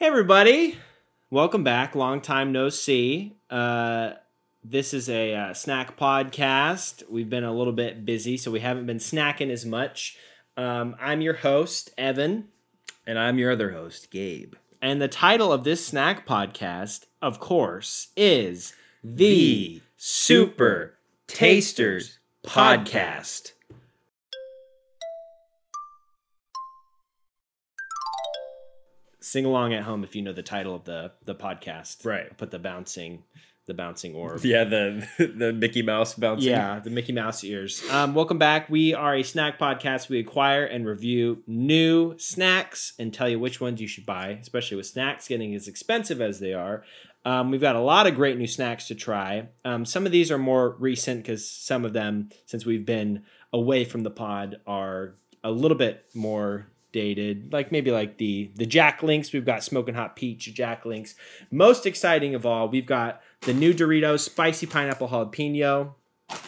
Hey, everybody. Welcome back. Long time no see. Uh, this is a uh, snack podcast. We've been a little bit busy, so we haven't been snacking as much. Um, I'm your host, Evan. And I'm your other host, Gabe. And the title of this snack podcast, of course, is The, The Super Tasters Podcast. Sing along at home if you know the title of the the podcast. Right. Put the bouncing the bouncing orb. Yeah, the the Mickey Mouse bouncing. Yeah, the Mickey Mouse ears. Um, welcome back. We are a snack podcast. We acquire and review new snacks and tell you which ones you should buy, especially with snacks getting as expensive as they are. Um, we've got a lot of great new snacks to try. Um, some of these are more recent because some of them, since we've been away from the pod, are a little bit more dated. Like maybe like the the Jack Link's. We've got smoking hot peach Jack Link's. Most exciting of all, we've got the new Doritos spicy pineapple jalapeno.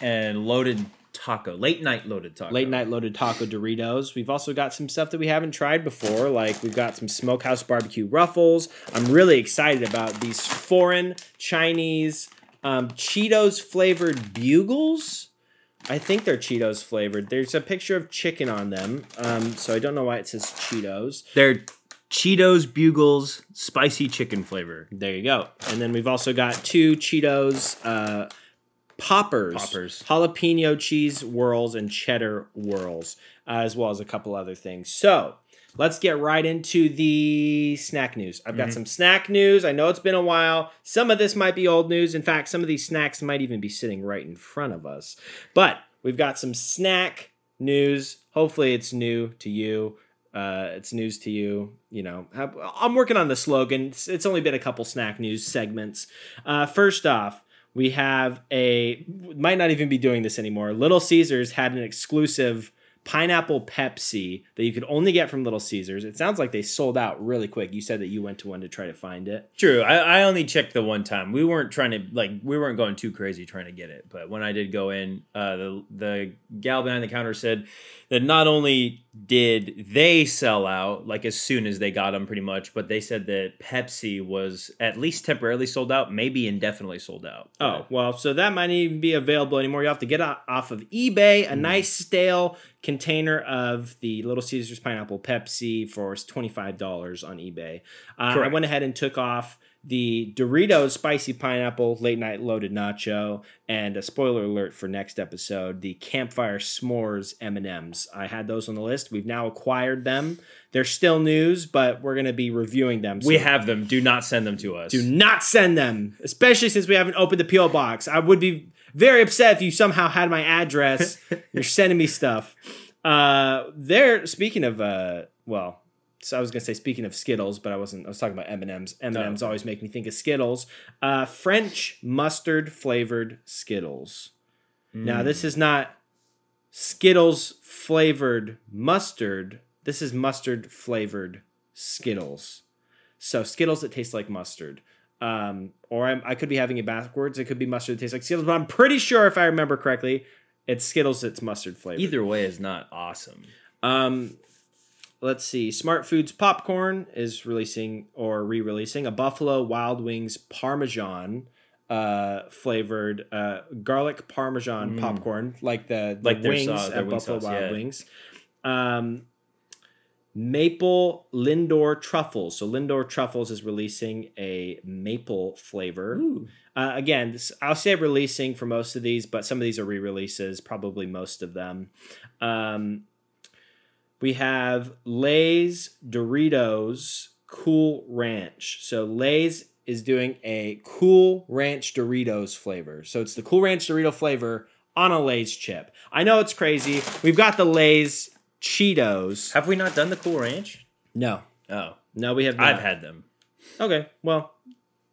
And loaded taco. Late night loaded taco. late night loaded taco Doritos. We've also got some stuff that we haven't tried before, like we've got some smokehouse barbecue ruffles. I'm really excited about these foreign Chinese um, Cheetos flavored bugles. I think they're Cheetos flavored. There's a picture of chicken on them, um, so I don't know why it says Cheetos. They're Cheetos Bugles spicy chicken flavor. There you go. And then we've also got two Cheetos uh, poppers, Poppers. jalapeno cheese whirls, and cheddar whirls, uh, as well as a couple other things. So let's get right into the snack news. I've got Mhm. some snack news. I know it's been a while. Some of this might be old news. In fact, some of these snacks might even be sitting right in front of us. But we've got some snack news. Hopefully, it's new to you. Uh, it's news to you. You know, I'm working on the slogan. It's, it's only been a couple snack news segments. Uh, first off, we have a might not even be doing this anymore. Little Caesars had an exclusive pineapple Pepsi that you could only get from Little Caesars. It sounds like they sold out really quick. You said that you went to one to try to find it. True. I, I only checked the one time. We weren't trying to like we weren't going too crazy trying to get it. But when I did go in, uh, the the gal behind the counter said that not only did they sell out like as soon as they got them, pretty much, but they said that Pepsi was at least temporarily sold out, maybe indefinitely sold out. Oh, well, so that might even be available anymore. You have to get off of eBay a nice stale container of the Little Caesars pineapple Pepsi for $25 on eBay. Uh, I went ahead and took off the Doritos spicy pineapple late night loaded nacho and a spoiler alert for next episode the campfire s'mores m&ms i had those on the list we've now acquired them they're still news but we're going to be reviewing them We have them. Do not send them to us. do not send them, especially since we haven't opened the PO box. I would be very upset if you somehow had my address. You're sending me stuff. Uh, there. Speaking of, uh, well, so I was gonna say speaking of Skittles, but I wasn't. I was talking about M and M's. M and M's always make me think of Skittles. Uh, French mustard flavored Skittles. Now this is not Skittles flavored mustard. This is mustard flavored Skittles. So Skittles that taste like mustard. Um, or I'm, I could be having it backwards. It could be mustard that tastes like Skittles, but I'm pretty sure if I remember correctly, it's Skittles It's mustard flavor. Either way is not awesome. Um, let's see. Smart Foods Popcorn is releasing or re-releasing a Buffalo Wild Wings Parmesan uh, flavored uh, garlic Parmesan Mm. popcorn, like the, the Like wings sauce- at Buffalo sauce, Wild yeah. Wings. Um, Maple Lindor truffles. So Lindor truffles is releasing a maple flavor. Uh, again, this, I'll say releasing for most of these, but some of these are re-releases. Probably most of them. Um, we have Lay's Doritos Cool Ranch. So Lay's is doing a Cool Ranch Doritos flavor. So it's the Cool Ranch Dorito flavor on a Lay's chip. I know it's crazy. We've got the Lay's Cheetos. Have we not done the Cool Ranch? No, Oh, no, we have not. I've had them. Okay, well,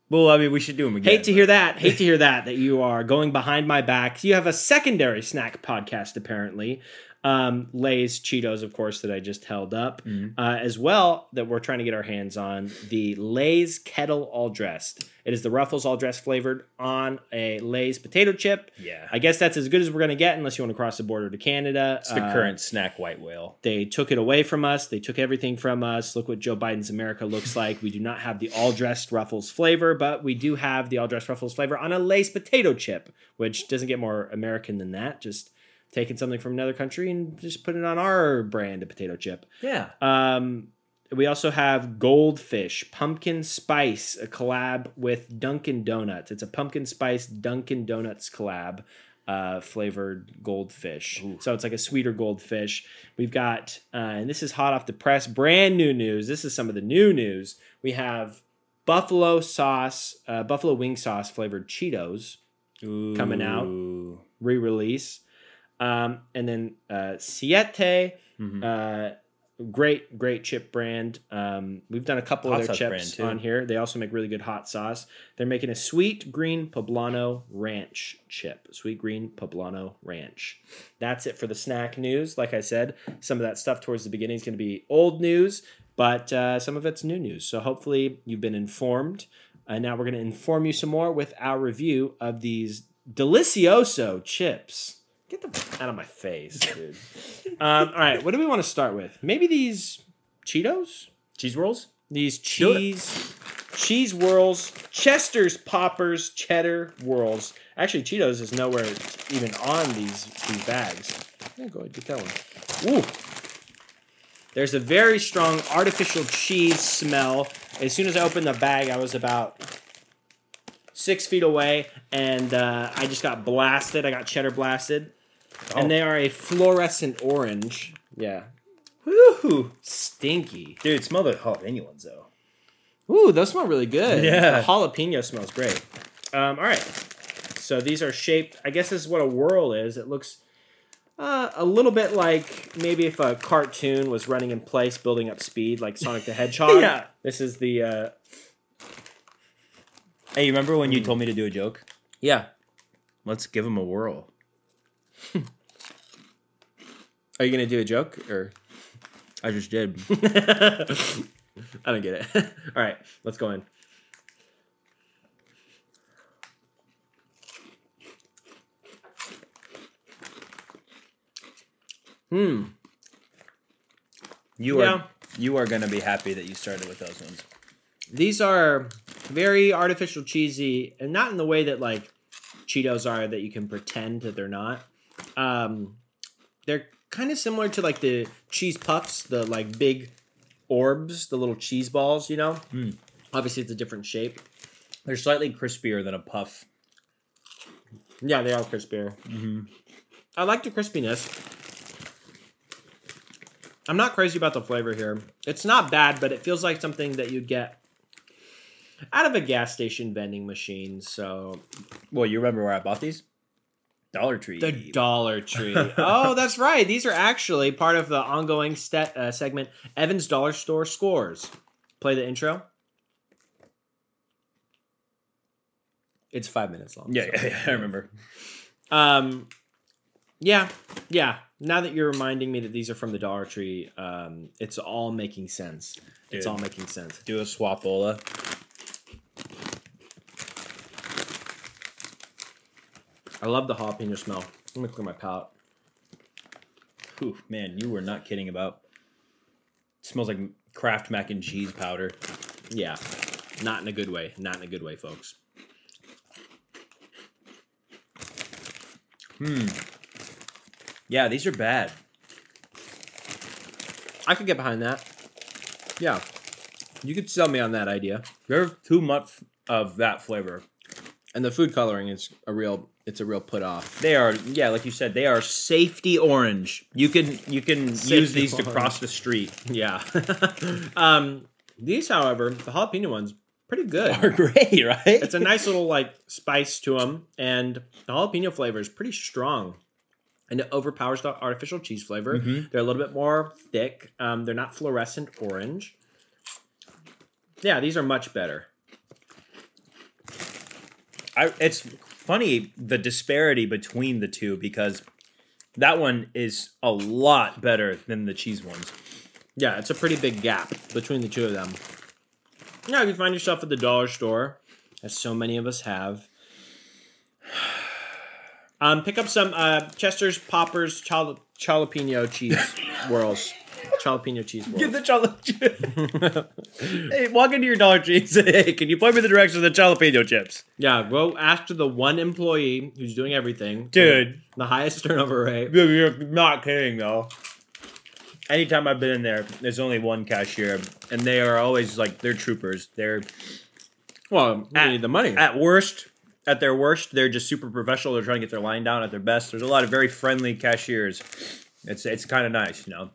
Well, I mean, we should do them again. Hate to hear that. Hate to hear that. That you are going behind my back. You have a secondary snack podcast, apparently. Um, Lay's Cheetos, of course, that I just held up, uh, as well that we're trying to get our hands on the Lay's Kettle All Dressed. It is the Ruffles All Dressed flavored on a Lay's potato chip. Yeah. I guess that's as good as we're gonna get, unless you want to cross the border to Canada. It's the Uh, current snack white whale. they took it away from us. They took everything from us. Look what Joe Biden's America looks like. We do not have the all dressed Ruffles flavor, but we do have the all dressed Ruffles flavor on a Lay's potato chip, which doesn't get more American than that. Just taking something from another country and just putting it on our brand of potato chip. Yeah. Um, we also have Goldfish Pumpkin Spice, a collab with Dunkin' Donuts. It's a pumpkin spice Dunkin' Donuts collab, uh, flavored goldfish. So it's like a sweeter goldfish. We've got, uh, and this is hot off the press, brand new news. This is some of the new news. We have buffalo sauce, uh, buffalo wing sauce flavored Cheetos Coming out. Re-release. Um, and then uh, Siete, Mhm. uh, great, great chip brand. Um, we've done a couple Hot of their chips on here. They also make really good hot sauce. They're making a sweet green poblano ranch chip. Sweet green poblano ranch. That's it for the snack news. Like I said, some of that stuff towards the beginning is going to be old news, but uh, some of it's new news. So hopefully you've been informed. And now we're going to inform you some more with our review of these Delicioso chips. Get the out of my face, dude. um, all right, what do we want to start with? Maybe these Cheetos? Cheese rolls? These cheese cheese whirls, Chester's poppers, cheddar whirls. Actually, Cheetos is nowhere even on these these bags. Yeah, go ahead, get that one. Ooh. There's a very strong artificial cheese smell. As soon as I opened the bag, I was about six feet away, and uh, I just got blasted. I got cheddar blasted, Oh. and they are a fluorescent orange. Yeah. Woohoo! Stinky. Dude, smell the jalapeno ones though. Ooh, those smell really good. Yeah. The jalapeno smells great. Um, all right. So these are shaped, I guess this is what a whirl is. It looks uh, a little bit like maybe if a cartoon was running in place, building up speed, like Sonic the Hedgehog. Yeah. This is the, uh, Hey, you remember when you told me to do a joke? yeah. Let's give him a whirl. Are you going to do a joke or? I just did. I don't get it. all right, let's go in. Hmm. You Yeah. are you are gonna be happy that you started with those ones. These are very artificial cheesy, and not in the way that like Cheetos are that you can pretend that they're not. Um, they're kind of similar to like the cheese puffs, the like big orbs, the little cheese balls. You know, Mm. obviously it's a different shape. They're slightly crispier than a puff. Yeah, they are crispier. Mm-hmm. I like the crispiness. I'm not crazy about the flavor here. It's not bad, but it feels like something that you'd get out of a gas station vending machine. So Well, you remember where I bought these? Dollar Tree. The Dollar Tree. oh, that's right. These are actually part of the ongoing ste- uh, segment Evan's Dollar Store Scores. Play the intro. It's five minutes long. yeah, so- yeah, yeah, I remember. Um, yeah, yeah. Now that you're reminding me that these are from the Dollar Tree, um, it's all making sense. It's all making sense. Do a swapola. I love the jalapeno smell. Let me clear my palate. Ooh, man, you were not kidding about. smells like Kraft mac and cheese powder. Yeah, not in a good way. Not in a good way, folks. Hmm. Yeah, these are bad. I could get behind that. Yeah, you could sell me on that idea. There's too much of that flavor. And the food coloring is a real. It's a real put off. They are, yeah, like you said, they are safety orange. You can you can use Safety these to cross the street. Yeah. um, these, however, the jalapeno ones, pretty good. Are great, right? it's a nice little like spice to them, and the jalapeno flavor is pretty strong, and it overpowers the artificial cheese flavor. Mhm. They're a little bit more thick. Um, they're not fluorescent orange. Yeah, these are much better. I, it's funny the disparity between the two because That one is a lot better than the cheese ones. Yeah, it's a pretty big gap between the two of them. Now, if you find yourself at the dollar store, as so many of us have, um, pick up some uh, Chester's Poppers jal- jalapeno cheese whirls. Jalapeno cheese. Get the jalapeno. hey, walk into your Dollar Tree and say, "Hey, can you point me the direction of the jalapeno chips, yeah, go after the one employee who's doing everything, dude?" The highest turnover rate. You're not kidding though. Anytime I've been in there, there's only one cashier, and they are always like they're troopers. They're Well, At- need the money. at worst, at their worst, they're just super professional. They're trying to get their line down. At their best, there's a lot of very friendly cashiers. It's it's kind of nice, you know.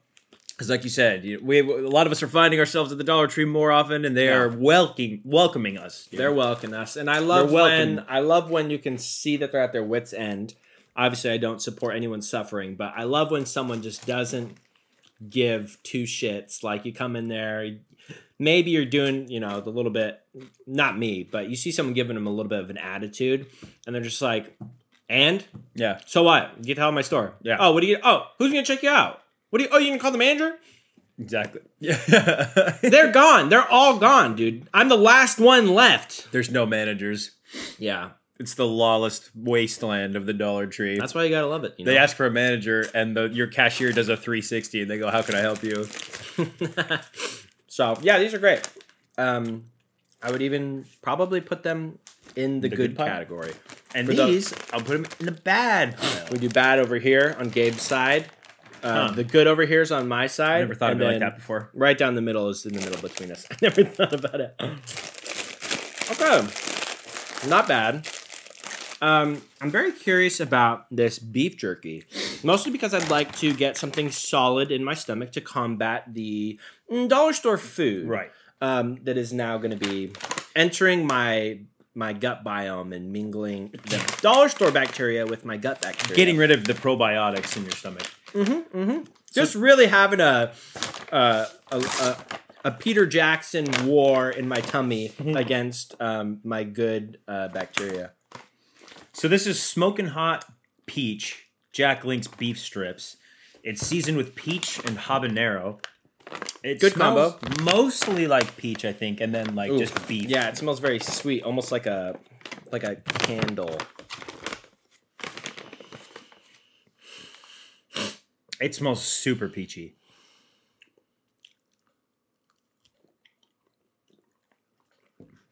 Because, like you said, you- we a lot of us are finding ourselves at the Dollar Tree more often, and they are welcoming welcoming us. you They're welcoming us, and I love when I love when you can see that they're at their wits' end. Obviously, I don't support anyone suffering, but I love when someone just doesn't give two shits. Like you come in there, maybe you're doing, you know, the little bit, not me, but you see someone giving them a little bit of an attitude, and they're just like, and yeah. so what? Get out of my store. Yeah. Oh, what do you? Oh, who's gonna check you out? What do you? Oh, you gonna call the manager? Exactly. Yeah. They're gone. They're all gone, dude. I'm the last one left. There's no managers. Yeah, It's the lawless wasteland of the Dollar Tree. that's why you gotta love it. You know? they ask for a manager, and the your cashier does a 360, and they go, "How can I help you?" so yeah, these are great. Um, I would even probably put them in the, The good, good category. And For the- these, I'll put them in the bad. We do bad over here on Gabe's side. Uh, Huh. The good over here is on my side. I never thought of it like that before. Right down the middle is in the middle between us. I never thought about it. Okay, not bad. Um, I'm very curious about this beef jerky, mostly because I'd like to get something solid in my stomach to combat the dollar store food. Right. um, that is now going to be entering my my gut biome and mingling the dollar store bacteria with my gut bacteria. Getting rid of the probiotics in your stomach. Just really having a a, a, a a Peter Jackson war in my tummy against um, my good uh, bacteria. So this is smoking hot peach Jack Link's beef strips. It's seasoned with peach and habanero. It Good smells combo. Mostly like peach, I think, and then like Ooh, just beef. Yeah, it smells very sweet, almost like a like a candle. It smells super peachy.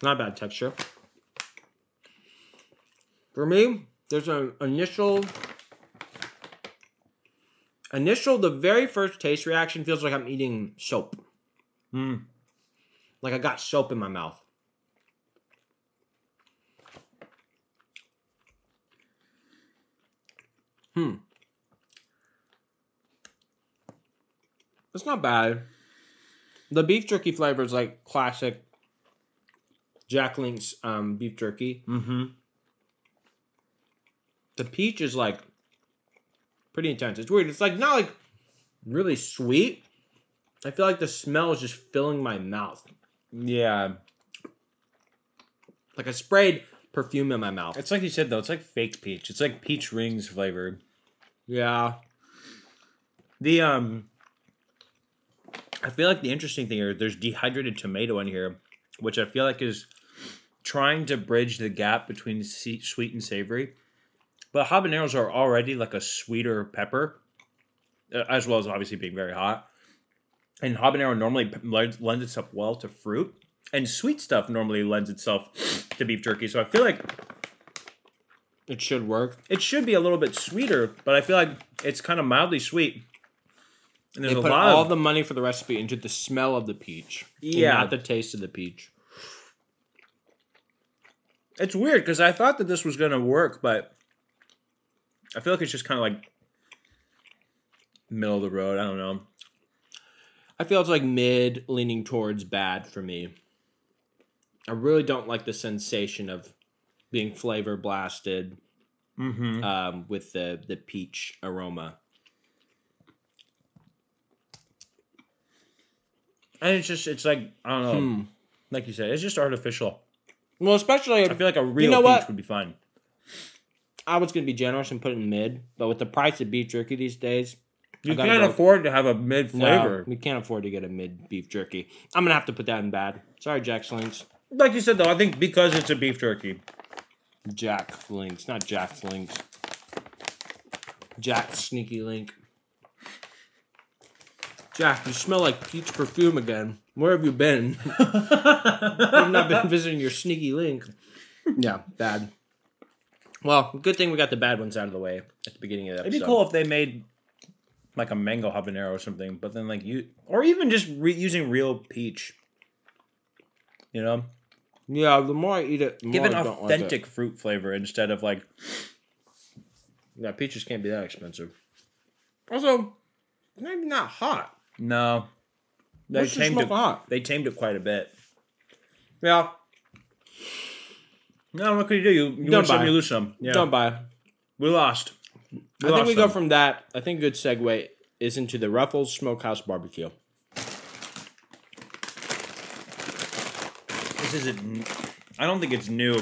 Not bad texture. For me, there's an initial initial the very first taste reaction feels like I'm eating soap. Mm. Like I got soap in my mouth. Hmm. It's not bad. The beef jerky flavor is like classic Jack Link's um, beef jerky. Mm-hmm. The peach is like pretty intense. It's weird. It's like not like really sweet. I feel like the smell is just filling my mouth. Yeah. Like I sprayed perfume in my mouth. It's like you said though, it's like fake peach. It's like peach rings flavored. Yeah. The um I feel like the interesting thing here, there's dehydrated tomato in here, which I feel like is trying to bridge the gap between sweet and savory. But habaneros are already like a sweeter pepper, uh, as well as obviously being very hot. And habanero normally lends, lends itself well to fruit, and sweet stuff normally lends itself to beef jerky. So I feel like It should work. it should be a little bit sweeter, but I feel like it's kind of mildly sweet. And They there's a put all of the money for the recipe into the smell of the peach. Yeah. not the taste of the peach. It's weird because I thought that this was gonna work, but I feel like it's just kind of like middle of the road. I don't know. I feel it's like mid leaning towards bad for me. I really don't like the sensation of being flavor blasted Mm-hmm. um, with the, the peach aroma. And it's just it's like I don't know. Hmm. Like you said, it's just artificial. Well, especially I feel like a real know peach what? would be fine. I was gonna be generous and put it in mid, but with the price of beef jerky these days, You can't go- afford to have a mid no, flavor. we can't afford to get a mid beef jerky. I'm gonna have to put that in bad. Sorry, Jack Slinks. Like you said, though, I think because it's a beef jerky. Jack Links, not Jack Links. Jack Sneaky Link. Jack, you smell like peach perfume again. Where have you been? I've not been visiting your sneaky link. Yeah, bad. Well, good thing we got the bad ones out of the way at the beginning of the episode. It'd be cool if they made like a mango habanero or something, but then like you, or even just re- using real peach. You know, Yeah, the more I eat it, the more give an I don't like it. authentic fruit flavor instead of like Yeah, peaches can't be that expensive. Also, maybe not hot. No. They tamed it. They tamed it quite a bit. Yeah, No, what can you do? You, you Don't win some, you lose some. Yeah, don't buy. we lost. We I think lost we go from that. I think a good segue is into the Ruffles Smokehouse Barbecue. This isn't. I don't think it's new.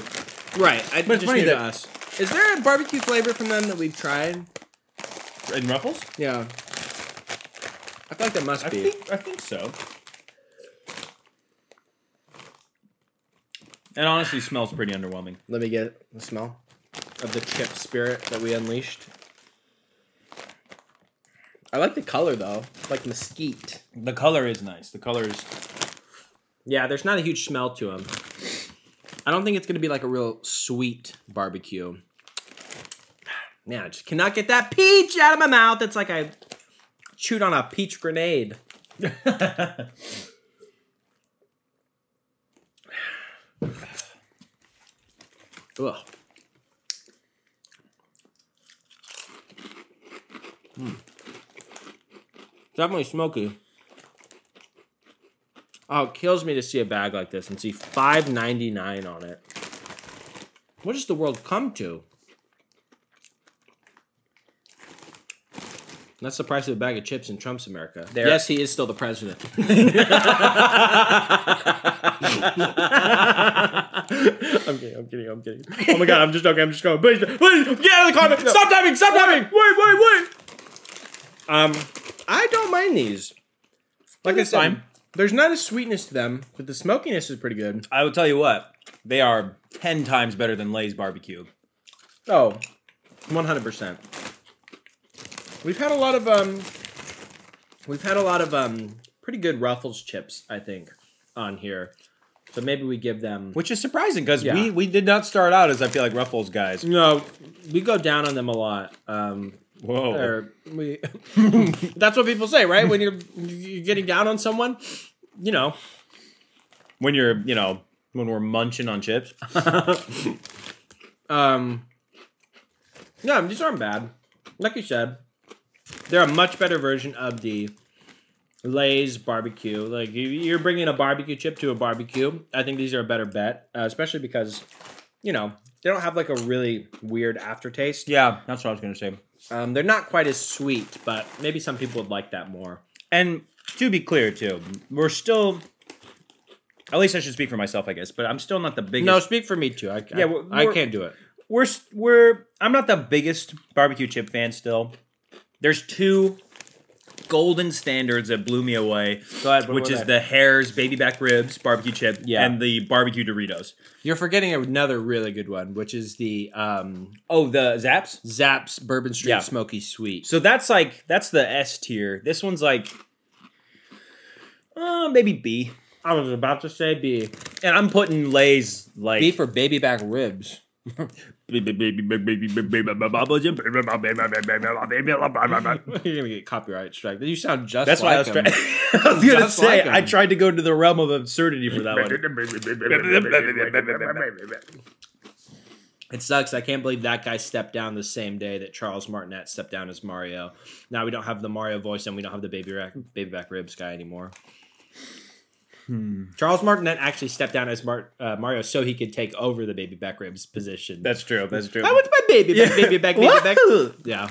Right, I But it's just funny that- us. Is there a barbecue flavor from them that we've tried? In Ruffles? Yeah, feel like there must I be. think I think so. It honestly smells pretty underwhelming. Let me get the smell of the chip spirit that we unleashed. I like the color though, like mesquite. The color is nice. The color is Yeah, there's not a huge smell to them. I don't think it's gonna be like a real sweet barbecue. Man, I just cannot get that peach out of my mouth. It's like I chewed on a peach grenade. Ugh. Mm. Definitely smoky. Oh, it kills me to see a bag like this and see five ninety nine on it. What does the world come to? That's the price of a bag of chips in Trump's America. There- Yes, he is still the president. I'm kidding. I'm kidding. I'm kidding. Oh my god! I'm just joking. I'm just going. Please, please get out of the car. Stop typing. Stop typing. Wait, wait, wait. Um, I don't mind these. Like I said, fine. there's not a sweetness to them, but the smokiness is pretty good. I will tell you what, they are ten times better than Lay's barbecue. Oh, 100%. We've had a lot of um we've had a lot of um pretty good Ruffles chips, I think, on here. So maybe we give them Which is surprising because Yeah. we, we did not start out as I feel like Ruffles guys. No, we go down on them a lot. Um Whoa. or we That's what people say, right? When you're you're getting down on someone, you know. When you're, you know, when we're munching on chips. Um No, these aren't bad. Like you said, they're a much better version of the Lay's barbecue. Like you- you're bringing a barbecue chip to a barbecue. I think these are a better bet, uh, especially because you know they don't have like a really weird aftertaste. Yeah, that's what I was gonna say. Um, they're not quite as sweet, but maybe some people would like that more. And to be clear too, we're still at least I should speak for myself, I guess, but I'm still not the biggest No, speak for me too. I, Yeah, I, I can't do it. we're we're I'm not the biggest barbecue chip fan still. There's two golden standards that blew me away, Go ahead, which is they? the Herr's baby back ribs barbecue chip Yeah. and the barbecue Doritos. You're forgetting another really good one, which is the um, Oh, the Zapp's. Zapp's Bourbon Street Yeah. Smoky Sweet. So that's like that's the S tier. This one's like uh maybe B. I was about to say B. And I'm putting Lay's like B for baby back ribs. You're gonna get copyright strike. You sound just That's why I was like him. I was gonna Just say like I tried to go to the realm of absurdity for that one. It sucks. I can't believe that guy stepped down the same day that Charles Martinet stepped down as Mario. Now we don't have the Mario voice and we don't have the baby rack, baby back ribs guy anymore. Charles Martinet actually stepped down as Mar- uh, Mario so he could take over the baby back ribs position. That's true. That's true. I went to my baby back, baby back, baby back. Yeah.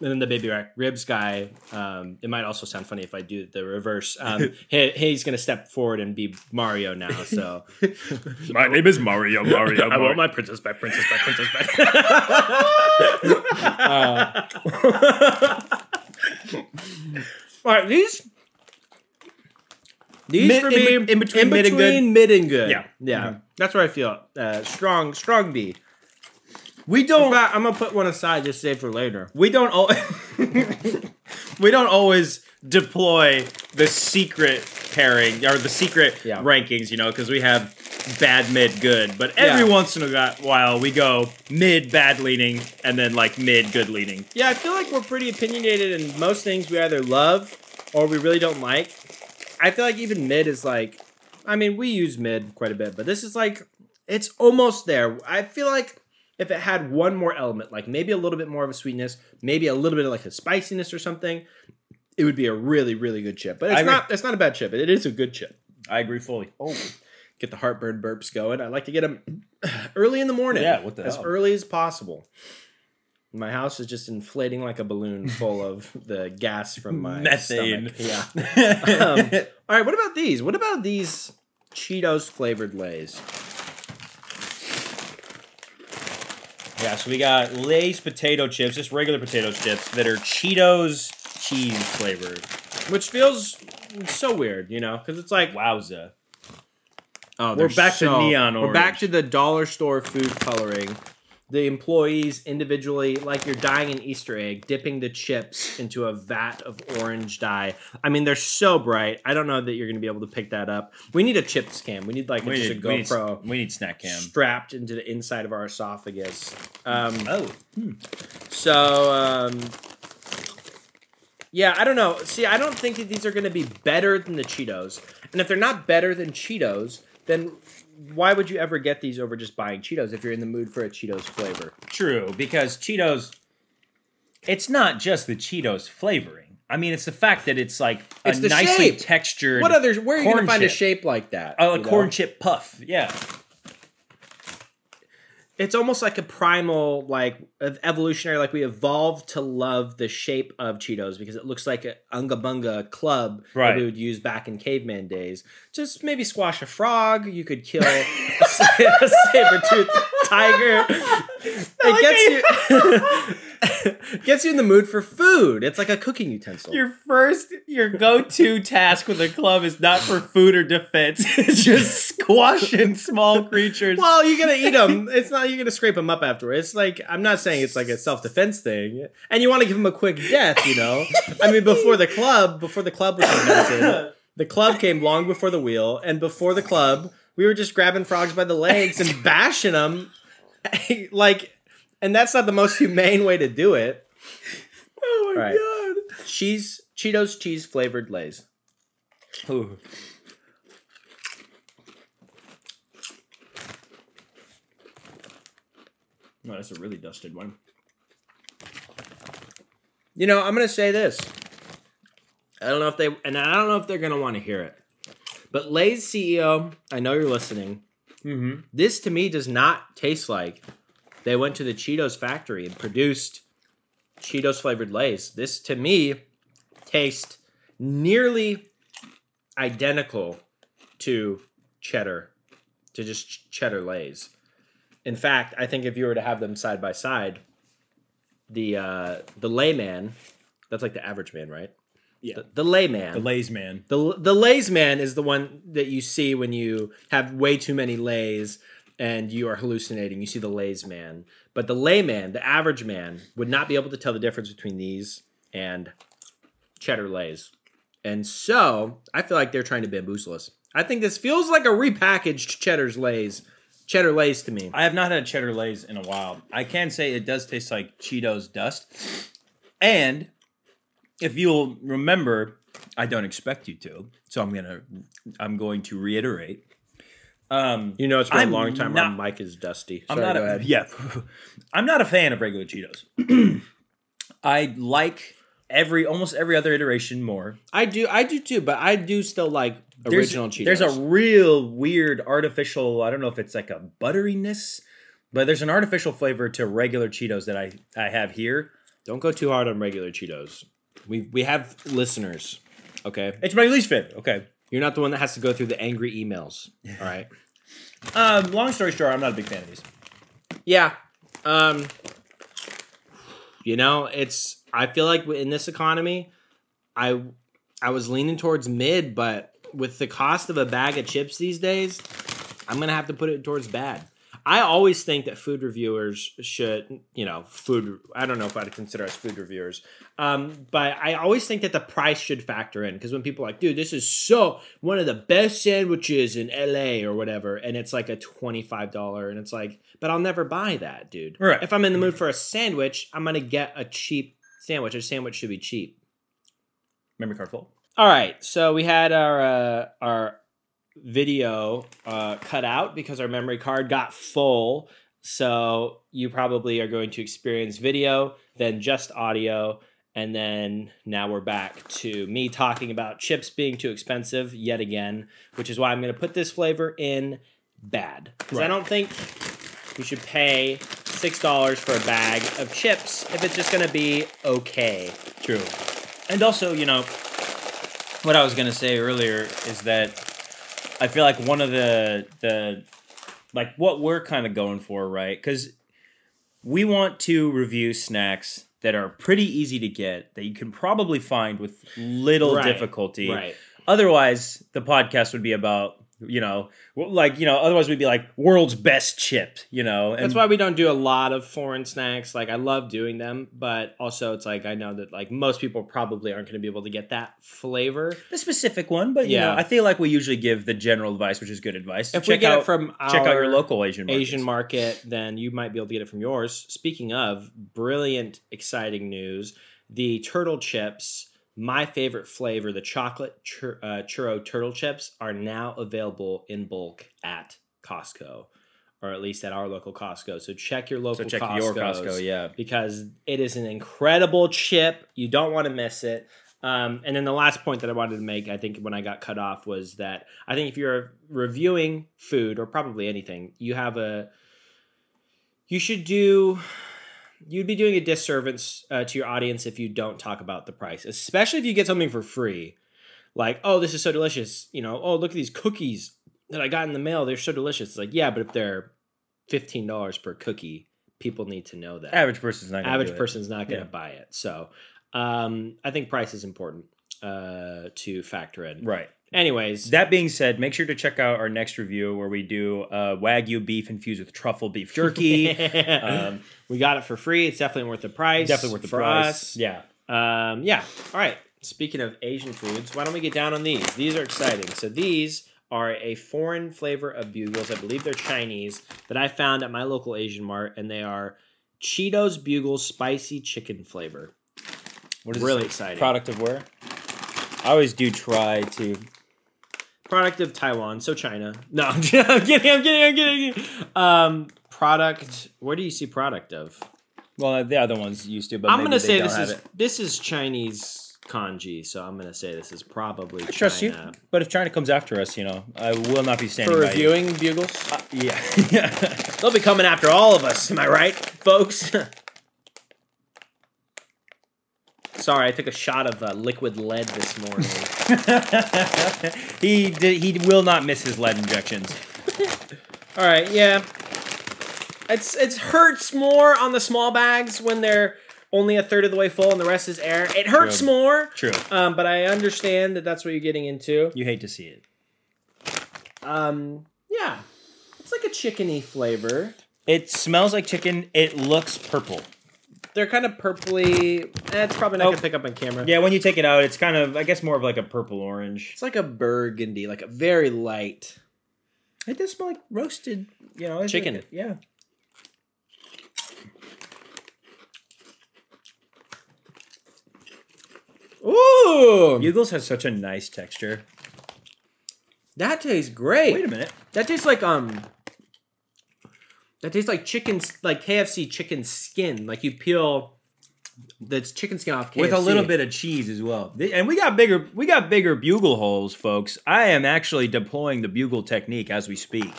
and then the baby back ribs guy. Um, it might also sound funny if I do the reverse. Um, he, he's gonna step forward and be Mario now. So My name is Mario. Mario. I want my princess back, princess back, princess back. Uh, all right, these. These Mid- for in me be- in between mid and good? mid and good. Yeah. yeah, Mhm. that's where I feel. Uh, strong, strong B. we don't. fact, I'm gonna put one aside just save for later. we don't. Al- we don't always deploy the secret pairing or the secret Yeah. rankings. You know, because we have bad, mid, good. But every Yeah. once in a while, we go mid, bad leaning, and then like mid, good leaning. Yeah, I feel like we're pretty opinionated in most things we either love or we really don't like. I feel like even mid is like, I mean, we use mid quite a bit, but this is like, it's almost there. I feel like if it had one more element, like maybe a little bit more of a sweetness, maybe a little bit of like a spiciness or something, it would be a really, really good chip. But I it's agree. not. It's not a bad chip. It is a good chip. I agree fully. Oh, get the heartburn burps going. I like to get them early in the morning. Yeah, what the as hell? early as possible. My house is just inflating like a balloon full of the gas from my Methane. stomach. Yeah. Um, all right. What about these? What about these Cheetos flavored Lay's? Yeah, so we got Lay's potato chips, just regular potato chips that are Cheetos cheese flavored. Which feels so weird, you know, because it's like Wowza. oh, We're back to so- neon We're back to the dollar store food coloring. The employees individually, like you're dying an Easter egg, dipping the chips into a vat of orange dye. I mean, they're so bright. I don't know that you're going to be able to pick that up. We need a chips cam. We need like We just need, a we, need, GoPro we need snack cam. strapped into the inside of our esophagus. Um, Oh. so, um, yeah, I don't know. See, I don't think that these are going to be better than the Cheetos. And if they're not better than Cheetos, then why would you ever get these over just buying Cheetos if you're in the mood for a Cheetos flavor? True, because Cheetos, it's not just the Cheetos flavoring. I mean, it's the fact that it's like a It's the nicely shape. textured. What other? Where are you going to find a shape like that? Oh, a you know? corn chip puff. Yeah. It's almost like a primal, like of evolutionary. Like we evolved to love the shape of Cheetos because it looks like an unga bunga club Right. that we would use back in caveman days. Just maybe squash a frog. You could kill a, a saber tooth tiger. It gets you gets you in the mood for food. It's like a cooking utensil. Your first, your go-to task with a club is not for food or defense. It's just squashing small creatures. Well, you're gonna eat them. It's not you're gonna scrape them up afterwards. It's like I'm not saying it's like a self defense thing, and you want to give them a quick death. You know, I mean, before the club, before the club was invented, the club came long before the wheel, and before the club, we were just grabbing frogs by the legs and bashing them, like, and that's not the most humane way to do it. Oh my Right. god. Cheese, Cheetos cheese flavored lays. Ooh. No, that's a really dusted one. You know, I'm gonna say this. I don't know if they, and I don't know if they're gonna want to hear it, but Lay's CEO, I know you're listening. Mm-hmm. This to me does not taste like they went to the Cheetos factory and produced Cheetos flavored Lays. This to me tastes nearly identical to cheddar, to just ch- cheddar Lays. In fact, I think if you were to have them side by side, the uh, the layman, that's like the average man, right? Yeah. The, the layman. The Lay's man. The the Lay's man is the one that you see when you have way too many Lays and you are hallucinating. You see the Lay's man. But the layman, the average man, would not be able to tell the difference between these and cheddar Lays. And so I feel like they're trying to bamboozle us. I think this feels like a repackaged cheddar's Lays. Cheddar Lays to me. I have not had cheddar Lay's in a while. I can say it does taste like Cheetos dust. And if you'll remember, I don't expect you to, so I'm gonna I'm going to reiterate. Um, You know it's been I'm a long time. Our mic is dusty. I'm Sorry, not go a, ahead. yeah, I'm not a fan of regular Cheetos. I like every almost every other iteration more. I do I do too, but I do still like There's, original Cheetos. there's a real weird artificial. I don't know if it's like a butteriness, but there's an artificial flavor to regular Cheetos that I I have here Don't go too hard on regular Cheetos. We we have listeners. Okay, It's my least favorite. Okay. You're not the one that has to go through the angry emails. All right. Um, long story short, I'm not a big fan of these. Yeah. Um you know, it's I feel like in this economy, I I was leaning towards mid, but with the cost of a bag of chips these days, I'm going to have to put it towards bad. I always think that food reviewers should, you know, food. I don't know if I'd consider us food reviewers, um, but I always think that the price should factor in because when people are like, dude, this is so one of the best sandwiches in LA or whatever, and it's like a twenty five dollar, and it's like, but I'll never buy that, dude. Right. If I'm in the mood for a sandwich, I'm gonna get a cheap sandwich. A sandwich should be cheap. Memory card full. All right, so we had our uh, our video uh, cut out because our memory card got full. So you probably are going to experience video, then just audio, and then now we're back to me talking about chips being too expensive yet again, which is why I'm going to put this flavor in bad because I don't think you should pay six dollars for a bag of chips if it's just going to be okay. True. And also, you know, what I was gonna say earlier is that I feel like one of the the like what we're kind of going for, right? Because we want to review snacks that are pretty easy to get that you can probably find with little Right, difficulty. Right. Otherwise, the podcast would be about you know, like you know, otherwise we'd be like world's best chip, you know. And That's why we don't do a lot of foreign snacks. Like I love doing them, but also it's like I know that like most people probably aren't going to be able to get that flavor. the specific one, but you Yeah. know, I feel like we usually give the general advice, which is good advice. If we Check get out, it from our check out your local Asian markets. Asian market, then you might be able to get it from yours. Speaking of brilliant, exciting news, the turtle chips, my favorite flavor, the chocolate chur- uh, churro turtle chips, are now available in bulk at Costco, or at least at our local Costco. So check your local So check Costco's your Costco, yeah. because it is an incredible chip. You don't want to miss it. Um, and then the last point that I wanted to make, I think when I got cut off, was that I think if you're reviewing food or probably anything, you have a, you should do, you'd be doing a disservice uh, to your audience if you don't talk about the price, especially if you get something for free. Like, oh, this is so delicious. You know, oh, look at these cookies that I got in the mail. They're so delicious. It's like, yeah, but if they're $15 per cookie, people need to know that Average person's not. Gonna average person's not going to Yeah. buy it. So um, I think price is important uh, to factor in. right? Anyways, That being said, make sure to check out our next review where we do uh, wagyu beef infused with truffle beef jerky. um, we got it for free. It's definitely worth the price. definitely worth the price. us. Yeah. Um, yeah. All right. Speaking of Asian foods, why don't we get down on these? These are exciting. So these are a foreign flavor of bugles. I believe they're Chinese that I found at my local Asian mart, and they are Cheetos Bugles spicy chicken flavor. What Really this? exciting. Product of where? I always do try to. Product of Taiwan, so China. No, I'm kidding. I'm kidding. I'm kidding. I'm kidding. Um, product. Where do you see product of? Well, the other ones used to, but I'm maybe gonna they say don't this is it. this is Chinese kanji, so I'm gonna say this is probably I trust you, China. but if China comes after us, you know, I will not be standing For by you. reviewing bugles, Yeah, yeah. they'll be coming after all of us. Am I right, folks? Sorry, I took a shot of uh, liquid lead this morning. he did, he will not miss his lead injections. All right, yeah. It's it hurts more on the small bags when they're only a third of the way full and the rest is air. It hurts True. more. True. Um, but I understand that that's what you're getting into. You hate to see it. Um, yeah, it's like a chickeny flavor. It smells like chicken. It looks purple. They're kind of purpley. Eh, it's probably not Oh. gonna pick up on camera. Yeah, when you take it out, it's kind of, I guess, more of like a purple orange. It's like a burgundy, like a very light. It does smell like roasted, you know, is Chicken. It, yeah. Ooh, Bugles has such a nice texture. that tastes great. Wait a minute. That tastes like um. That tastes like chicken, like KFC chicken skin. Like you peel the chicken skin off KFC. With a little bit of cheese as well. And we got bigger we got bigger bugle holes, folks. I am actually deploying the bugle technique as we speak.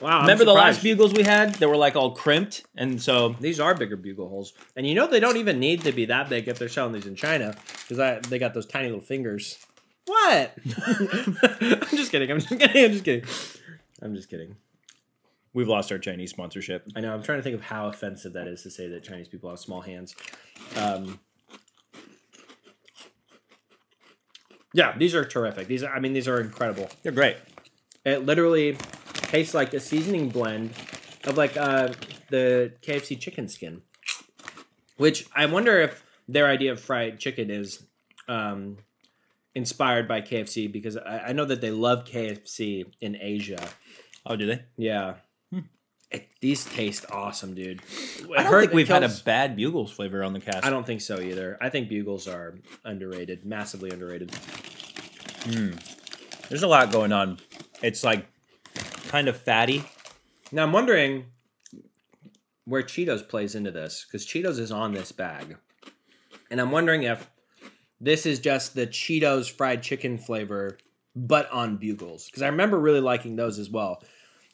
Wow, Remember the last bugles we had that were like all crimped, and so These are bigger bugle holes, and you know they don't even need to be that big if they're selling these in China because they got those tiny little fingers. What? I'm just kidding. I'm just kidding. I'm just kidding. I'm just kidding. We've lost our Chinese sponsorship. I know. I'm trying to think of how offensive that is to say that Chinese people have small hands. Um, yeah, these are terrific. These, are, I mean, these are incredible. They're great. It literally tastes like a seasoning blend of like uh, the KFC chicken skin, which I wonder if their idea of fried chicken is um, inspired by KFC because I, I know that they love KFC in Asia. Oh, do they? Yeah. It, these taste awesome, dude. I, heard heard think we've had a bad bugles flavor on the cast. I don't think so either. I think bugles are underrated, massively underrated. Hmm. There's a lot going on. It's like kind of fatty. Now I'm wondering where Cheetos plays into this because Cheetos is on this bag, and I'm wondering if this is just the Cheetos fried chicken flavor, but on bugles. Because I remember really liking those as well,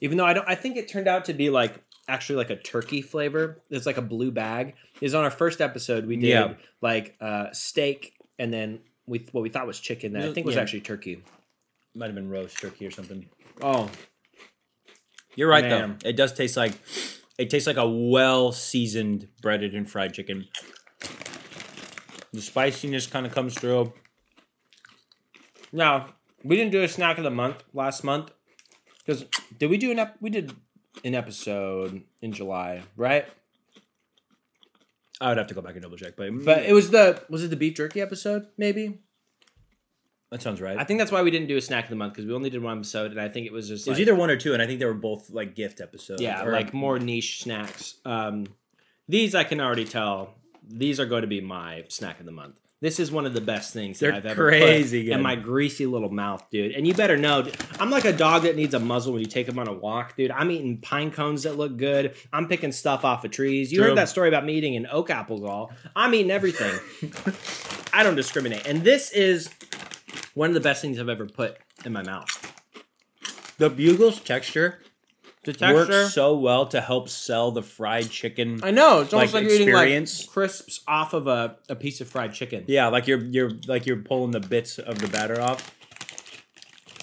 even though I don't. I think it turned out to be like actually like a turkey flavor. It's like a blue bag. Is on our first episode we did Yeah. like uh, steak and then we what we thought was chicken. That I think was Yeah. actually turkey. Might have been roast turkey or something. Oh, You're right Man. though. It does taste like it tastes like a well seasoned breaded and fried chicken. The spiciness kind of comes through. Now we didn't do a snack of the month last month because did we do an ep- we did an episode in July, right? I would have to go back and double check, but But it was the was it the beef jerky episode? Maybe that sounds right. I think that's why we didn't do a snack of the month because we only did one episode, and I think it was just it was like, either one or two, and I think they were both like gift episodes. yeah, or- like more niche snacks. Um, these I can already tell these are going to be my snack of the month. This is one of the best things They're that I've ever crazy put in my greasy little mouth, dude. And you better know, I'm like a dog that needs a muzzle when you take him on a walk, dude. I'm eating pine cones that look good. I'm picking stuff off of trees. You True. heard that story about me eating an oak apple gall. I'm eating everything. I don't discriminate. And this is one of the best things I've ever put in my mouth. the bugles texture, The texture. works so well to help sell the fried chicken. I know. It's almost like, like, you're eating like crisps off of a, a piece of fried chicken. yeah, like you're you're like you're pulling the bits of the batter off.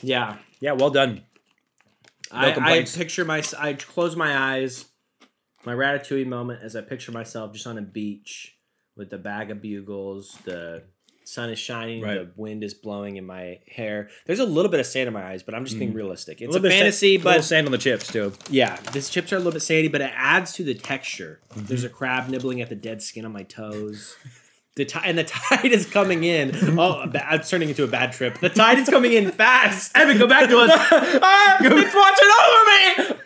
Yeah. Yeah, well done. I, I complaints. picture my I close my eyes, my ratatouille moment as I picture myself just on a beach with the bag of bugles. The sun is shining, Right. the wind is blowing in my hair. There's a little bit of sand in my eyes, but I'm just being realistic. It's a, sa- fantasy, little but sand on the chips too. yeah, these chips are a little bit sandy, but it adds to the texture. There's a crab nibbling at the dead skin on my toes. The tide and the tide is coming in. Oh, it's turning into a bad trip. The tide is coming in fast. Evan, go back to us. ah, it's watching over me.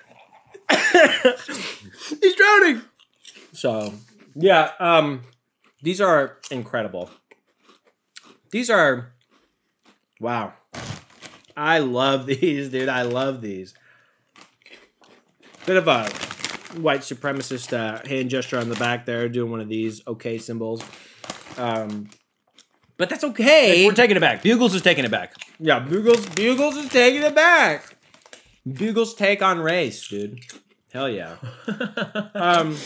He's drowning. So yeah, um, these are incredible. These are wow. I love these, dude. I love these. Bit of a white supremacist uh, hand gesture on the back there, doing one of these okay symbols. Um, but that's okay. We're taking it back. Bugles is taking it back. Yeah, Bugles Bugles is taking it back. Bugles take on race, dude. Hell yeah. um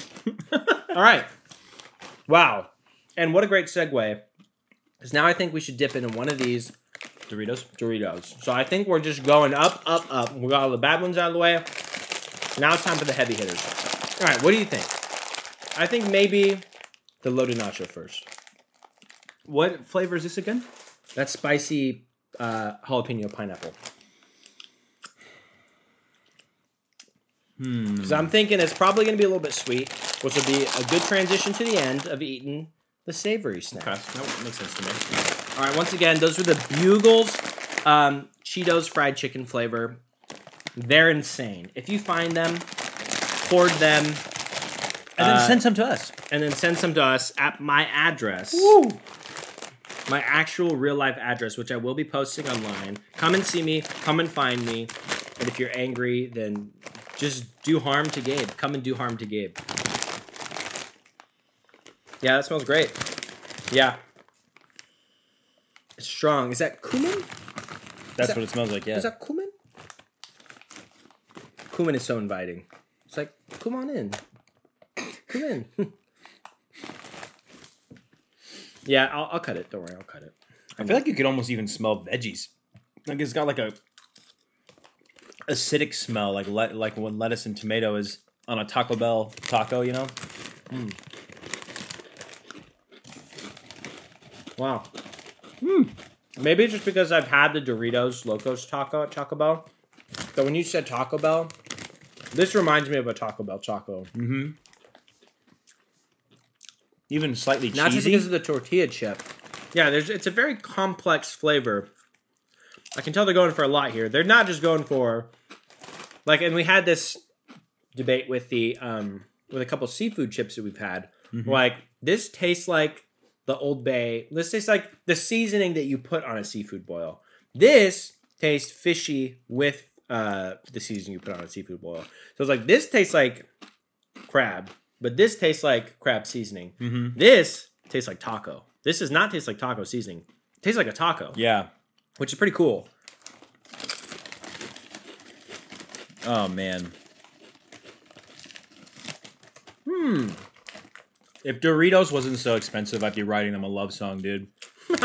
all right. Wow. And what a great segue. Because now I think we should dip into one of these Doritos. Doritos. So I think we're just going up, up, up. We got all the bad ones out of the way. Now it's time for the heavy hitters. All right, what do you think? I think maybe the loaded nacho first. What flavor is this again? That's spicy uh, jalapeno pineapple. Hmm. Because I'm thinking it's probably going to be a little bit sweet, which will be a good transition to the end of eating the savory snack. Okay, that makes sense to me. All right, once again, those were the Bugles um, Cheetos fried chicken flavor. They're insane. If you find them, hoard them, And then Uh, send some to us. and then send some to us at my address. Woo. My actual real life address, which I will be posting online. Come and see me. Come and find me. And if you're angry, then just do harm to Gabe. Come and do harm to Gabe. Yeah, that smells great. Yeah. It's strong. Is that cumin? That's that- what it smells like. Yeah. Is that cumin? cumin is so inviting. It's like, come on in. Come in. yeah, I'll, I'll cut it. Don't worry, I'll cut it. I feel like you could almost even smell veggies. Like it's got like a acidic smell, like le- like when lettuce and tomato is on a Taco Bell taco. You know? Hmm. Wow. Hmm. Maybe it's just because I've had the Doritos Locos taco at Taco Bell. But when you said Taco Bell, this reminds me of a Taco Bell taco. Mm-hmm. Even slightly cheesy. Not just cheesy. because of the tortilla chip. Yeah, there's it's a very complex flavor. I can tell they're going for a lot here. They're not just going for like and we had this debate with the um with a couple seafood chips that we've had. Like this tastes like the Old Bay. This tastes like the seasoning that you put on a seafood boil. This tastes fishy with uh the seasoning you put on a seafood boil. So it's like this tastes like crab, but this tastes like crab seasoning. Mhm. This tastes like taco. This does not taste like taco seasoning. It tastes like a taco, yeah. which is pretty cool. Oh man. Hmm. If Doritos wasn't so expensive, I'd be writing them a love song, dude.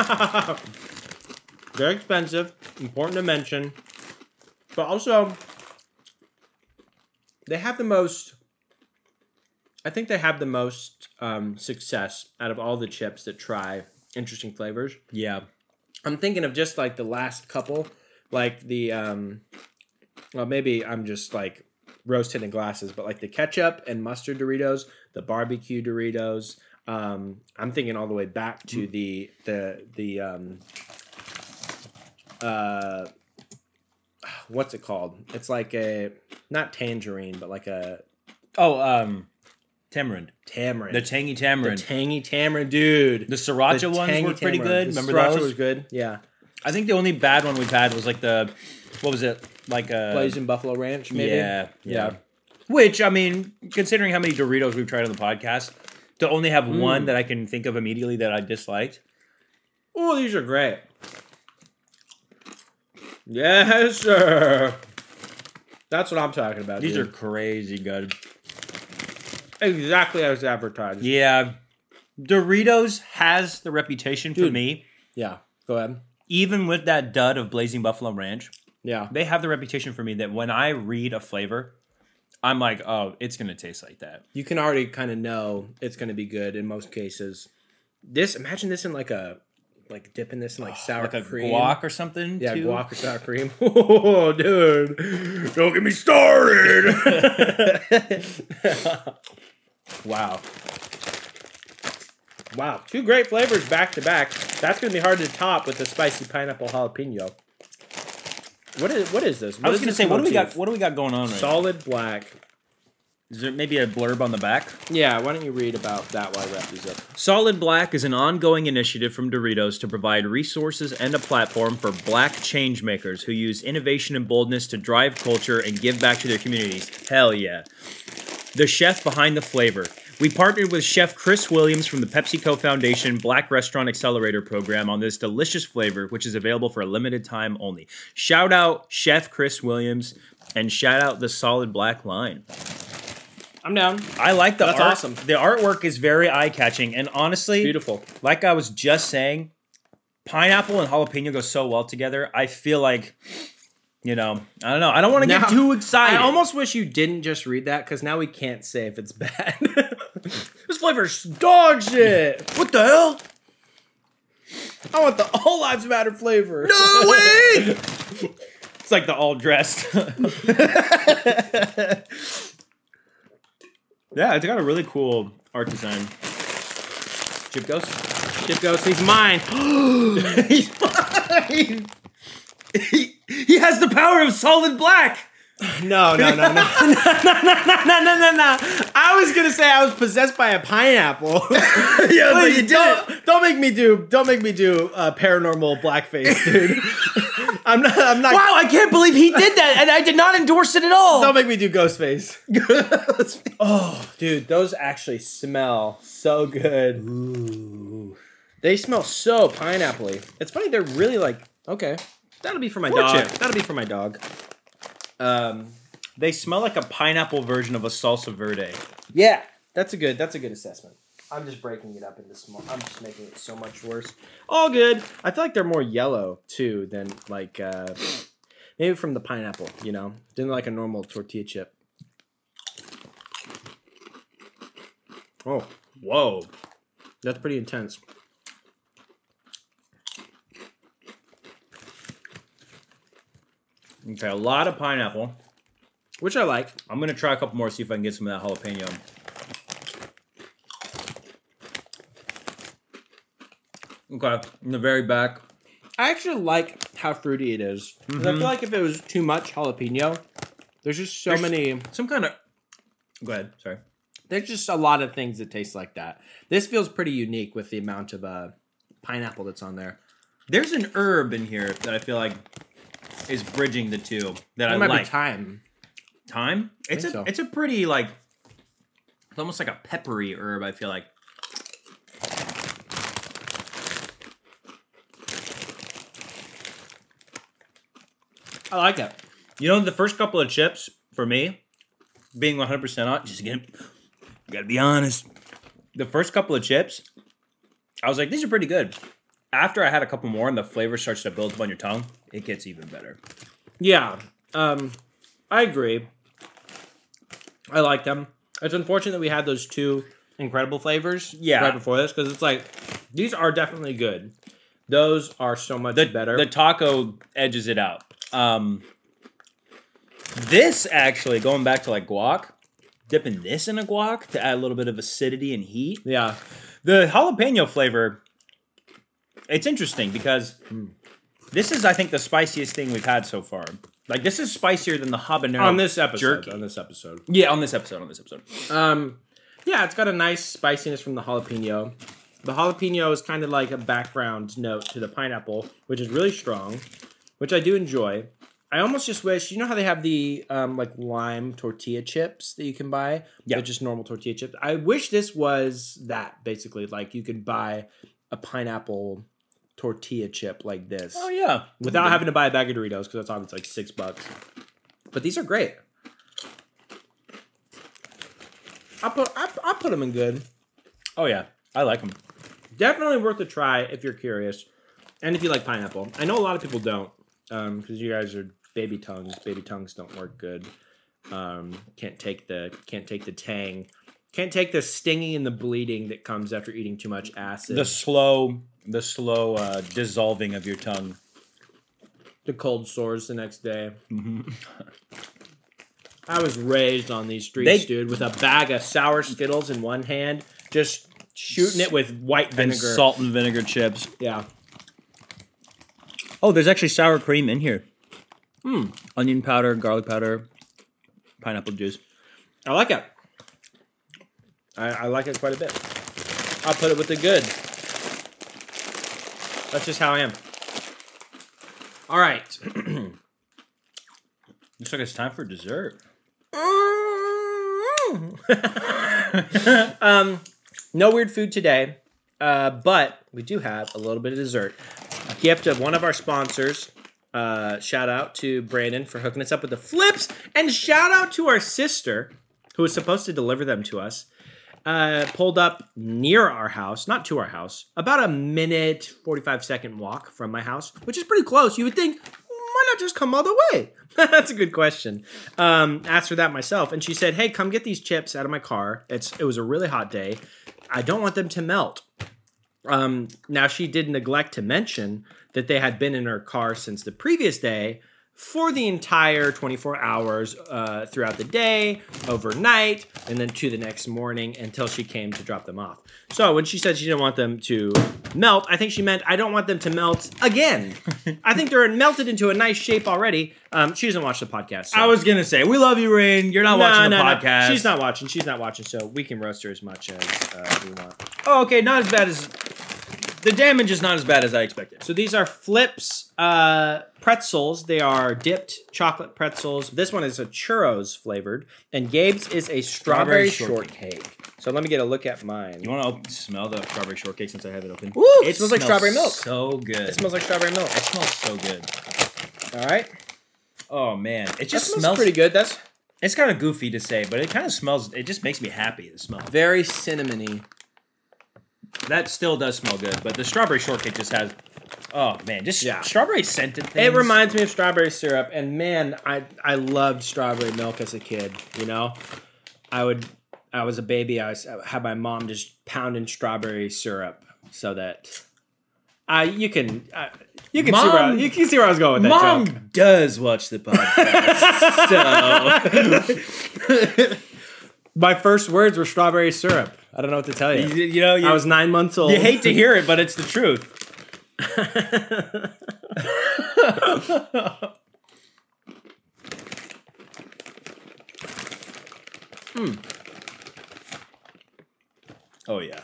Very expensive. Important to mention. But also, they have the most. I think they have the most um, success out of all the chips that try interesting flavors. Yeah. I'm thinking of just like the last couple, like the um, well maybe I'm just like roasted in glasses, but like the ketchup and mustard Doritos, the barbecue Doritos. Um, I'm thinking all the way back to the the the um, uh, what's it called? It's like a not tangerine, but like a Oh, um, tamarind. tamarind. The tangy The tamarind. tangy tamarind, dude. The sriracha The ones were pretty tamarind. good. The Remember sriracha those? was good. Yeah, I think the only bad one we've had was like the, what was it? Like a blazing buffalo ranch, maybe. Yeah, yeah, Yeah. Which I mean, considering how many Doritos we've tried on the podcast, to only have Mm. one that I can think of immediately that I disliked. Oh, these are great. Yes, sir. That's what I'm talking about. These are crazy good. exactly as advertised. Yeah, Doritos has the reputation for me. Yeah. Go ahead. Even with that dud of Blazing Buffalo Ranch, Yeah. they have the reputation for me that when I read a flavor, I'm like, oh, it's gonna taste like that. You can already kind of know it's going to be good in most cases. This, imagine this in like a, like dipping this in like sour like cream. guac or something. Yeah, too. guac or sour cream. Oh, dude. Don't get me started. wow. Wow. Two great flavors back to back. That's going to be hard to top with the spicy pineapple jalapeno. What is what is this? I was gonna say, what do we got? What do we got going on right now? Solid black. Is there maybe a blurb on the back? Yeah, why don't you read about that while I wrap these up? Solid Black is an ongoing initiative from Doritos to provide resources and a platform for black changemakers who use innovation and boldness to drive culture and give back to their communities. Hell yeah. The chef behind the flavor. We partnered with Chef Chris Williams from the PepsiCo Foundation Black Restaurant Accelerator Program on this delicious flavor, which is available for a limited time only. Shout out Chef Chris Williams and shout out the Solid Black line. I'm down. I like the That's art. awesome. The artwork is very eye catching, and honestly, Beautiful. like I was just saying, pineapple and jalapeno go so well together. I feel like, you know, I don't know. I don't want to get too excited. I almost wish you didn't just read that because now we can't say if it's bad. this flavor's dog shit. what the hell? I want the all lives matter flavor. No way! it's like the all dressed. yeah, it's got a really cool art design. Chip Ghost. Chip Ghost. He's mine. He's mine. He, he has the power of solid black. No, no, no, no, no, no, no, no, no, no, no. I was gonna say I was possessed by a pineapple. yeah, Please, don't, don't make me do don't make me do uh, paranormal blackface, dude. I'm not. I'm not. Wow, I can't believe he did that, and I did not endorse it at all. Don't make me do Ghostface. oh, dude, those actually smell so good. Ooh. They smell so pineapple-y. It's funny. They're really like okay. That'll be for my Fortune. dog. That'll be for my dog. Um, They smell like a pineapple version of a salsa verde. Yeah, that's a good. That's a good assessment. I'm just breaking it up into small. I'm just making it so much worse. All good. I feel like they're more yellow too than like uh, maybe from the pineapple. You know, than like a normal tortilla chip. Oh, Whoa. that's pretty intense. Okay, a lot of pineapple. Which I like. I'm gonna try a couple more, see if I can get some of that jalapeno. Okay, in the very back. I actually like how fruity it is. 'Cause I feel like if it was too much jalapeno, there's just so There's- many. Some kind of. Go ahead. Sorry. There's just a lot of things that taste like that. This feels pretty unique with the amount of uh, pineapple that's on there. There's an herb in here that I feel like is bridging the two that I might like. be thyme. Thyme. It's a so. it's a pretty like it's almost like a peppery herb. I feel like. I like it. You know, the first couple of chips for me, being 100 percent on, just again, you gotta be honest. The first couple of chips, I was like, these are pretty good. After I had a couple more and the flavor starts to build up on your tongue, it gets even better. Yeah, um, I agree. I like them. It's unfortunate that we had those two incredible flavors. Yeah. right before this because it's like these are definitely good. Those are so much the, better. The taco edges it out. Um, this actually going back to like guac, dipping this in a guac to add a little bit of acidity and heat. yeah, The jalapeno flavor, it's interesting because this is, I think, the spiciest thing we've had so far. Like this is spicier than the habanero on this episode. jerky. On this episode. Yeah, on this episode. On this episode. Um, yeah, it's got a nice spiciness from the jalapeno. The jalapeno is kind of like a background note to the pineapple, which is really strong, which I do enjoy. I almost just wish, you know how they have the um, like lime tortilla chips that you can buy? Yeah. They're just normal tortilla chips. I wish this was that, basically. Like you could buy a pineapple tortilla chip like this Oh yeah, without having to buy a bag of Doritos because that's obviously like six bucks. But these are great. I put I, I put them in good. Oh yeah, I like them. Definitely worth a try if you're curious, and if you like pineapple. I know a lot of people don't, because you guys are baby tongues. Baby tongues don't work good. Um, can't take the can't take the tang. Can't take the stinging and the bleeding that comes after eating too much acid. The slow, the slow uh, dissolving of your tongue. the cold sores the next day. I was raised on these streets, They- dude, with a bag of sour Skittles in one hand, just shooting it with white And vinegar. salt and vinegar chips. Yeah. Oh, there's actually sour cream in here. Hmm. Onion powder, garlic powder, pineapple juice. I like it. I, I like it quite a bit. I'll put it with the good. That's just how I am. All right. Looks like it's time for dessert. um, no weird food today, uh, but we do have a little bit of dessert. A gift of one of our sponsors. Uh, shout out to Brandon for hooking us up with the flips, and shout out to our sister who was supposed to deliver them to us. Uh, pulled up near our house, not to our house, about a minute, 45 second walk from my house, which is pretty close. You would think, why not just come all the way? That's a good question. Um, asked her that myself, and she said, "Hey, come get these chips out of my car. It's it was a really hot day. I don't want them to melt." Um, now she did neglect to mention that they had been in her car since the previous day for the entire 24 hours uh, throughout the day, overnight, and then to the next morning until she came to drop them off. So when she said she didn't want them to melt, I think she meant I don't want them to melt again. I think they're melted into a nice shape already. Um, she doesn't watch the podcast. so- I was gonna say, we love you, Rain. You're not No, watching the no, no. podcast. She's not watching. She's not watching. So we can roast her as much as uh, we want. Oh, okay, not as bad as the damage is not as bad as I expected. So these are Flips uh, pretzels. They are dipped chocolate pretzels. This one is a churros flavored, and Gabe's is a strawberry, Strawberry shortcake. So let me get a look at mine. You want to smell the strawberry shortcake since I have it open? Woo, it smells like strawberry milk. So good. It smells like strawberry milk. It smells so good. All right, Oh man, it just smells, smells pretty good. That's It's kind of goofy to say, but it kind of smells. It just makes me happy. The smell. Very cinnamony. That still does smell good, but the strawberry shortcake just has. Oh man, just Yeah. strawberry scented things. It reminds me of strawberry syrup, and man, I I loved strawberry milk as a kid. You know, I would I was a baby. I, was, I had my mom just pounding strawberry syrup so that I you can uh, you can see where I, you can see where I was going with that Mom joke. does watch the podcast, so My first words were strawberry syrup. I don't know what to tell you. you, you know you, I was nine months old. you hate to hear it, but it's the truth. Hmm. Oh yeah.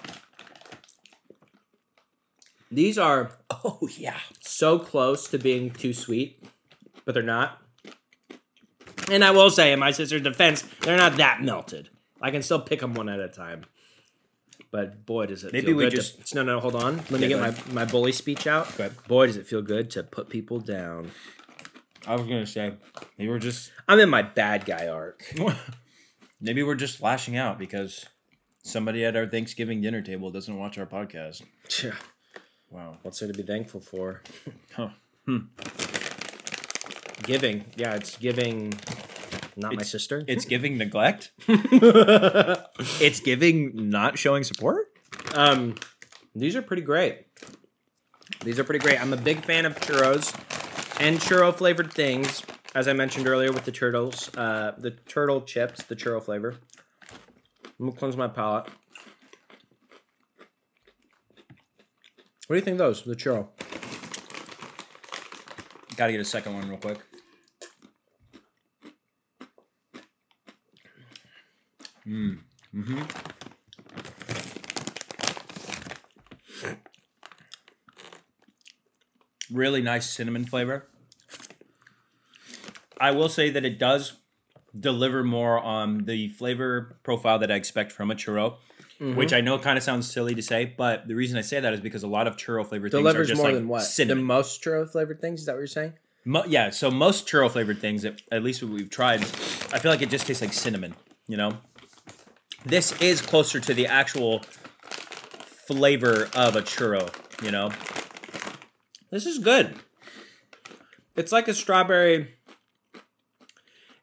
These are Oh yeah. so close to being too sweet, but they're not. And I will say, in my sister's defense, they're not that melted. I can still pick them one at a time. But boy, does it Maybe feel we good just- to, no, no, hold on. Let me Yeah, get my, my bully speech out. Boy, does it feel good to put people down. I was gonna say maybe we're just I'm in my bad guy arc. maybe we're just lashing out because somebody at our Thanksgiving dinner table doesn't watch our podcast. Yeah. Wow. What's there to be thankful for? Huh. Hmm. Giving. Yeah, it's giving. Not my sister. It's giving neglect. it's giving not showing support. Um, these are pretty great. These are pretty great. I'm a big fan of churros and churro flavored things. As I mentioned earlier with the turtles, uh, the turtle chips, the churro flavor. I'm gonna cleanse my palate. What do you think of those? The churro. Got to get a second one real quick. Mm. Mm-hmm. Really nice cinnamon flavor. I will say that it does deliver more on the flavor profile that I expect from a churro, which I know kind of sounds silly to say, but the reason I say that is because a lot of churro flavored things are just more like than what? cinnamon. The most churro flavored things. Is that what you're saying? Mo- yeah, so most churro flavored things, at, at least what we've tried, I feel like it just tastes like cinnamon. You know, this is closer to the actual flavor of a churro. You know, This is good. It's like a strawberry.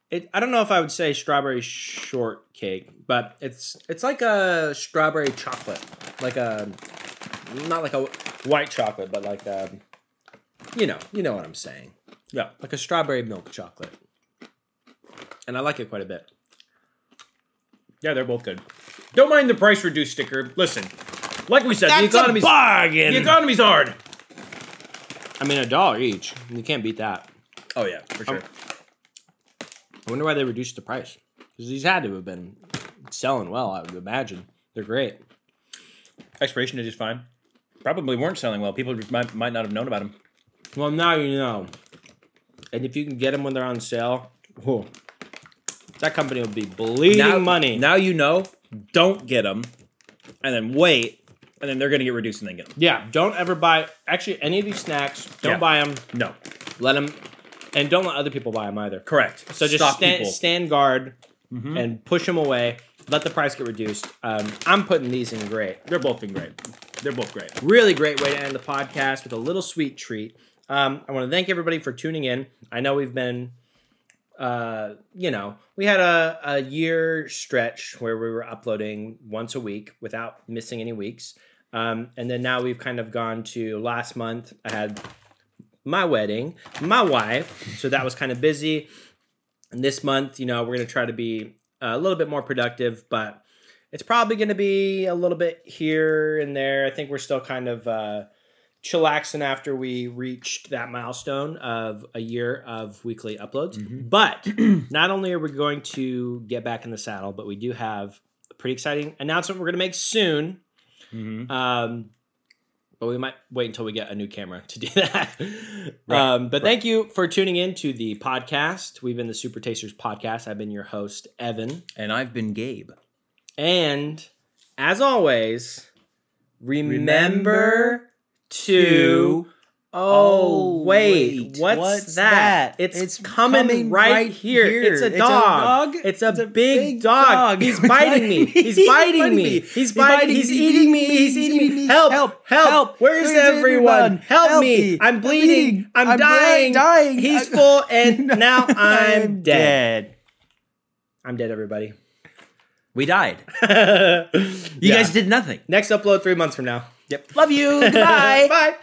It, I don't know if I would say strawberry shortcake, but it's it's like a strawberry chocolate, like a not like a white chocolate, but like a you know you know what I'm saying, yeah, like a strawberry milk chocolate, and I like it quite a bit. Yeah, they're both good. Don't mind the price reduced sticker. Listen, like we said, the economy's bargain. the economy's hard. I mean, a dollar each. You can't beat that. Oh yeah, for sure. Um, I wonder why they reduced the price. Because these had to have been selling well, I would imagine. They're great. Expiration date is fine. Probably weren't selling well. People might, might not have known about them. Well, now you know. And if you can get them when they're on sale, whoa, that company will be bleeding money. Now you know. Don't get them, and then wait, and then they're gonna get reduced and then get them. yeah, don't ever buy. Actually, any of these snacks, don't Yeah. buy them. No, Let them, and don't let other people buy them either. correct. So just Stop stand, people. stand guard and push them away. Let the price get reduced. Um, I'm putting these in great. They're both been great. They're both great. Really great way to end the podcast with a little sweet treat. Um, I want to thank everybody for tuning in. I know we've been, uh, you know, we had a, a year stretch where we were uploading once a week without missing any weeks. Um, and then now we've kind of gone to last month. I had my wedding, my wife. So that was kind of busy. And this month, you know, we're going to try to be a little bit more productive, but it's probably going to be a little bit here and there. I think we're still kind of uh, chillaxing after we reached that milestone of a year of weekly uploads. But not only are we going to get back in the saddle, but we do have a pretty exciting announcement we're going to make soon. Mm-hmm. Um, but we might wait until we get a new camera to do that. um, but thank you for tuning in to the podcast. We've been the Super Tasters podcast. I've been your host, Evan. And I've been Gabe. And as always, remember to Oh, Oh, wait, wait, what's, what's that? that? It's, It's coming, coming right, right here. here. It's a It's a dog. dog. It's a, It's a big, big dog. dog. He's biting me. He's biting me. He's biting. He's eating me. He's eating me. Help! Help! Help! Help! Where's Where's everyone? Help, Help me! me. I'm bleeding. I'm, I'm dying. dying. He's full, and now I'm dead. I'm dead, everybody. We died. you You guys did nothing. Next upload three months from now. Yep. Love you. Goodbye. Bye.